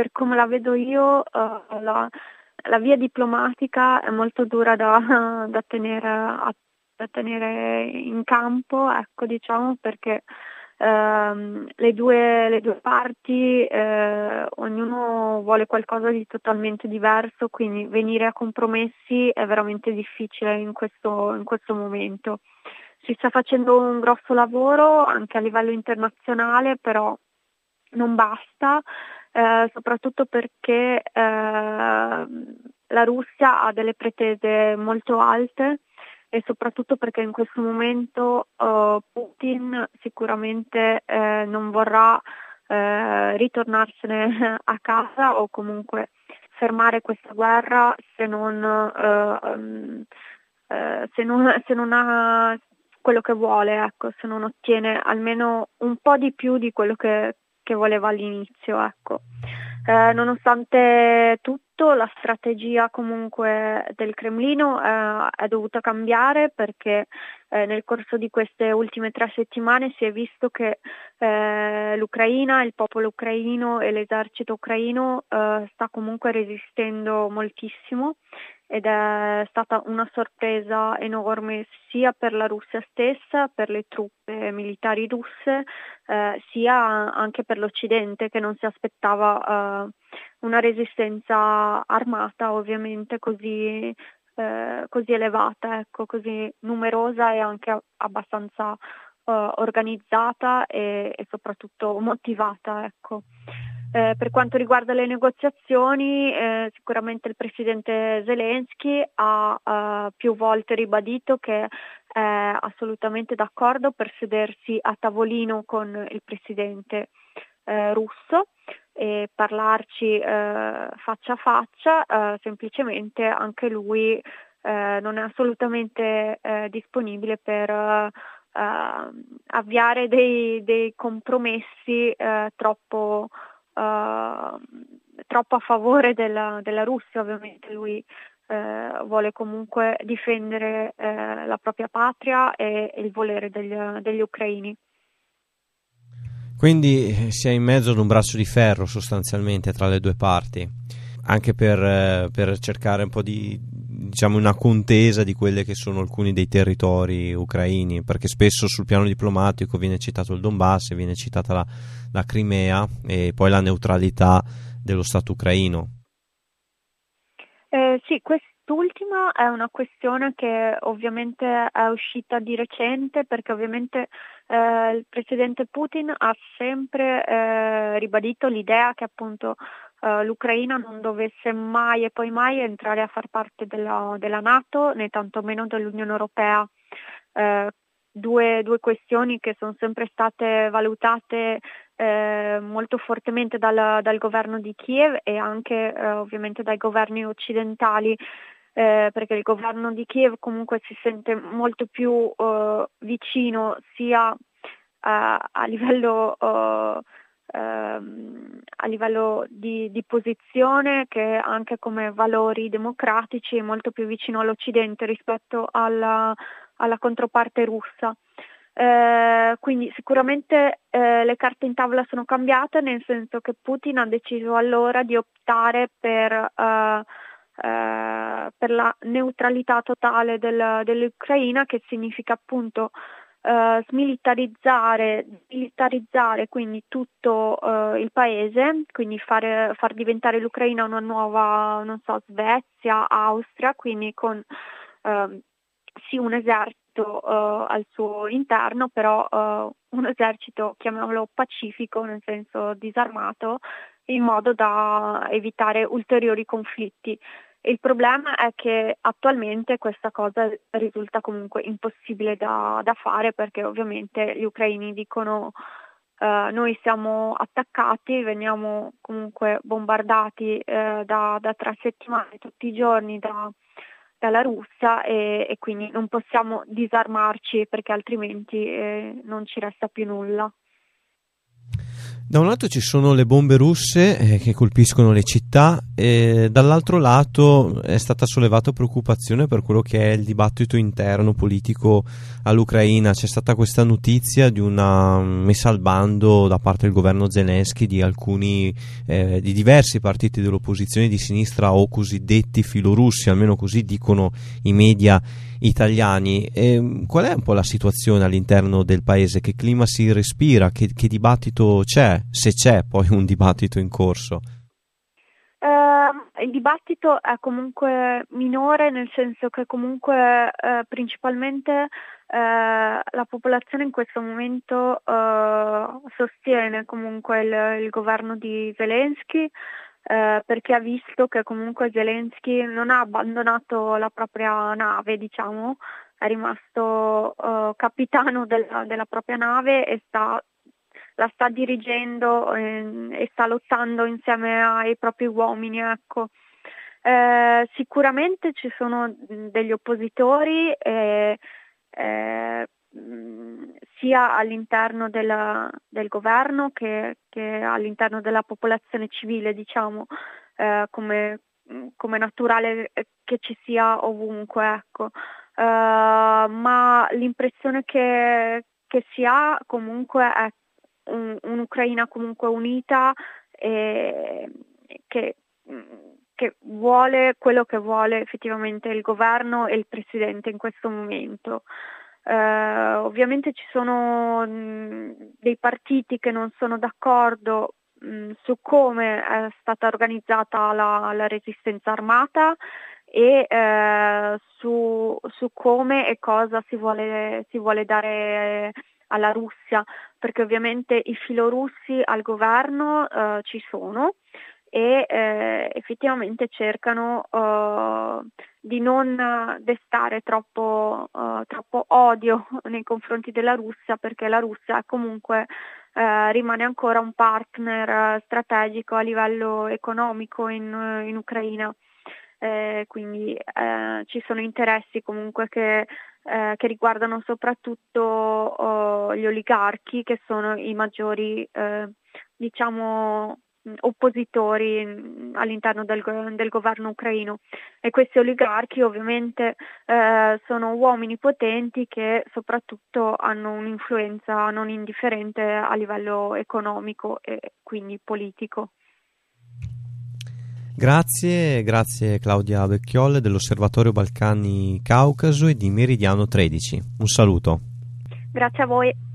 per come la vedo io, uh, la, la, via diplomatica è molto dura da, da, tenere, a, da tenere, in campo, ecco, diciamo, perché Uh, le, due, le, due, parti, uh, ognuno vuole qualcosa di totalmente diverso, quindi venire a compromessi è veramente difficile in questo, in questo momento. Si sta facendo un grosso lavoro anche a livello internazionale, però non basta, uh, soprattutto perché la Russia ha delle pretese molto alte e soprattutto perché in questo momento uh, Putin sicuramente eh, non vorrà eh, ritornarsene a casa o comunque fermare questa guerra se non, uh, se non, se non ha quello che vuole, ecco, se non ottiene almeno un po' di più di quello che, che voleva all'inizio. Ecco. Eh, nonostante tutto la strategia comunque del Cremlino eh, è dovuta cambiare perché eh, nel corso di queste ultime tre settimane si è visto che eh, l'Ucraina, il popolo ucraino e l'esercito ucraino eh, sta comunque resistendo moltissimo ed è stata una sorpresa enorme sia per la Russia stessa, per le truppe militari russe, eh, sia anche per l'Occidente che non si aspettava eh, una resistenza armata ovviamente così, eh, così elevata, ecco, così numerosa e anche abbastanza eh, organizzata e, e, soprattutto motivata. Ecco. Eh, per quanto riguarda le negoziazioni, eh, sicuramente il presidente Zelensky ha eh, più volte ribadito che è assolutamente d'accordo per sedersi a tavolino con il presidente eh, russo e parlarci eh, faccia a faccia, eh, semplicemente anche lui non è assolutamente disponibile per avviare dei, dei compromessi troppo troppo a favore della, della Russia, ovviamente lui uh, vuole comunque difendere uh, la propria patria e, e il volere degli, degli ucraini. Quindi eh, si è in mezzo ad un braccio di ferro sostanzialmente tra le due parti, anche per, per cercare un po' di, diciamo, una contesa di quelli che sono alcuni dei territori ucraini, perché spesso sul piano diplomatico viene citato il Donbass, viene citata la, la Crimea e poi la neutralità dello Stato ucraino. Eh, sì, quest'ultima è una questione che ovviamente è uscita di recente perché ovviamente eh, il presidente Putin ha sempre eh, ribadito l'idea che appunto uh, l'Ucraina non dovesse mai e poi mai entrare a far parte della, della Nato né tantomeno dell'Unione Europea. Uh, due, due, questioni che sono sempre state valutate eh, molto fortemente dal, dal, governo di Kiev e anche eh, ovviamente dai governi occidentali eh, perché il governo di Kiev comunque si sente molto più eh, vicino sia a livello ehm, a livello di, di, posizione che anche come valori democratici è molto più vicino all'Occidente rispetto alla, alla controparte russa. Eh, quindi sicuramente eh, le carte in tavola sono cambiate nel senso che Putin ha deciso allora di optare per, eh, eh per la neutralità totale del, dell'Ucraina che significa appunto uh, smilitarizzare, militarizzare quindi tutto uh, il paese, quindi fare, far diventare l'Ucraina una nuova, non so, Svezia, Austria, quindi con uh, sì un esercito al suo interno, però un esercito, chiamiamolo pacifico, nel senso disarmato, in modo da evitare ulteriori conflitti. Il problema è che attualmente questa cosa risulta comunque impossibile da, da fare perché ovviamente gli ucraini dicono Uh, noi siamo attaccati, veniamo comunque bombardati uh, da, da, tre settimane tutti i giorni da, dalla Russia e, e, quindi non possiamo disarmarci perché altrimenti eh, non ci resta più nulla. Da un lato ci sono le bombe russe eh, che colpiscono le città E dall'altro lato è stata sollevata preoccupazione per quello che è il dibattito interno politico all'Ucraina. C'è stata questa notizia di una messa al bando da parte del governo Zelensky di alcuni, eh, di diversi partiti dell'opposizione di sinistra o cosiddetti filorussi, almeno così dicono i media italiani. E qual è un po' la situazione all'interno del paese? Che clima si respira? Che, che dibattito c'è? Se c'è poi un dibattito in corso? Uh, il dibattito è comunque minore nel senso che comunque uh, principalmente uh, la popolazione in questo momento sostiene comunque il, il, governo di Zelensky perché ha visto che comunque Zelensky non ha abbandonato la propria nave, diciamo, è rimasto capitano della, della propria nave e sta la sta dirigendo eh, e sta lottando insieme ai propri uomini. Ecco. Eh, sicuramente ci sono degli oppositori eh, sia all'interno della, del governo che, che, all'interno della popolazione civile, diciamo, eh, come, come, naturale che ci sia ovunque. Ecco. Uh, ma l'impressione che, che si ha comunque è un, un'Ucraina comunque unita e che, che vuole quello che vuole effettivamente il governo e il presidente in questo momento. Uh, ovviamente ci sono mh, dei partiti che non sono d'accordo mh, su come è stata organizzata la, la resistenza armata e uh, su, su, come e cosa si vuole, si vuole dare alla Russia, perché ovviamente i filorussi al governo eh, ci sono e effettivamente cercano uh, di non destare troppo, uh, troppo, odio nei confronti della Russia perché la Russia comunque uh, rimane ancora un partner strategico a livello economico in, in Ucraina. Eh, quindi ci sono interessi comunque che eh, che riguardano soprattutto oh, gli oligarchi che sono i maggiori eh, diciamo oppositori all'interno del, del, governo ucraino e questi oligarchi ovviamente eh, sono uomini potenti che soprattutto hanno un'influenza non indifferente a livello economico e quindi politico. Grazie, grazie Claudia Vecchiolle dell'Osservatorio Balcani Caucaso e di Meridiano 13. Un saluto. Grazie a voi.